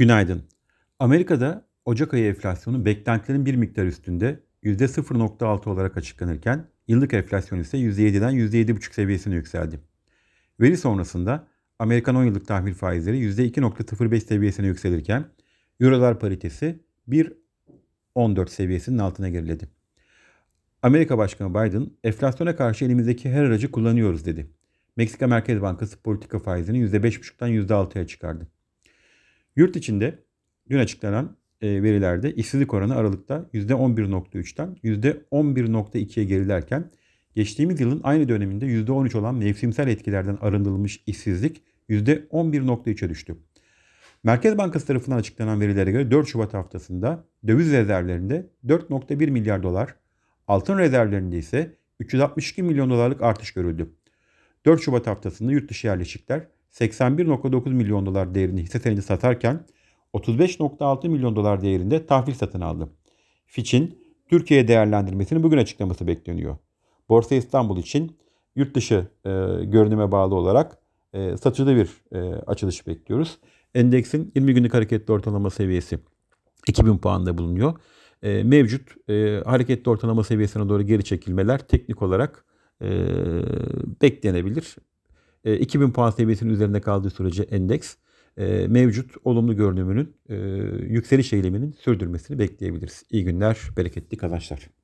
Günaydın. Amerika'da Ocak ayı enflasyonu beklentilerin bir miktar üstünde %0.6 olarak açıklanırken yıllık enflasyon ise %7'den %7.5 seviyesine yükseldi. Veri sonrasında Amerikan 10 yıllık tahvil faizleri %2.05 seviyesine yükselirken Eurolar paritesi 1.14 seviyesinin altına geriledi. Amerika Başkanı Biden enflasyona karşı elimizdeki her aracı kullanıyoruz dedi. Meksika Merkez Bankası politika faizini %5.5'tan %6'ya çıkardı. Yurt içinde dün açıklanan e, verilerde işsizlik oranı Aralık'ta %11.3'ten %11.2'ye gerilerken geçtiğimiz yılın aynı döneminde %13 olan mevsimsel etkilerden arındırılmış işsizlik %11.3'e düştü. Merkez Bankası tarafından açıklanan verilere göre 4 Şubat haftasında döviz rezervlerinde 4.1 milyar dolar, altın rezervlerinde ise 362 milyon dolarlık artış görüldü. 4 Şubat haftasında yurt dışı yerleşikler 81.9 milyon dolar değerinde hisse senedi satarken 35.6 milyon dolar değerinde tahvil satın aldı. Fitch'in Türkiye değerlendirmesini bugün açıklaması bekleniyor. Borsa İstanbul için yurt dışı e, görünüme bağlı olarak e, satıcıda bir e, açılış bekliyoruz. Endeksin 20 günlük hareketli ortalama seviyesi 2000 puanda bulunuyor. E, mevcut e, hareketli ortalama seviyesine doğru geri çekilmeler teknik olarak e, beklenebilir. E, 2000 puan seviyesinin üzerinde kaldığı sürece endeks e, mevcut olumlu görünümünün e, yükseliş eğiliminin sürdürmesini bekleyebiliriz. İyi günler, bereketli kazançlar.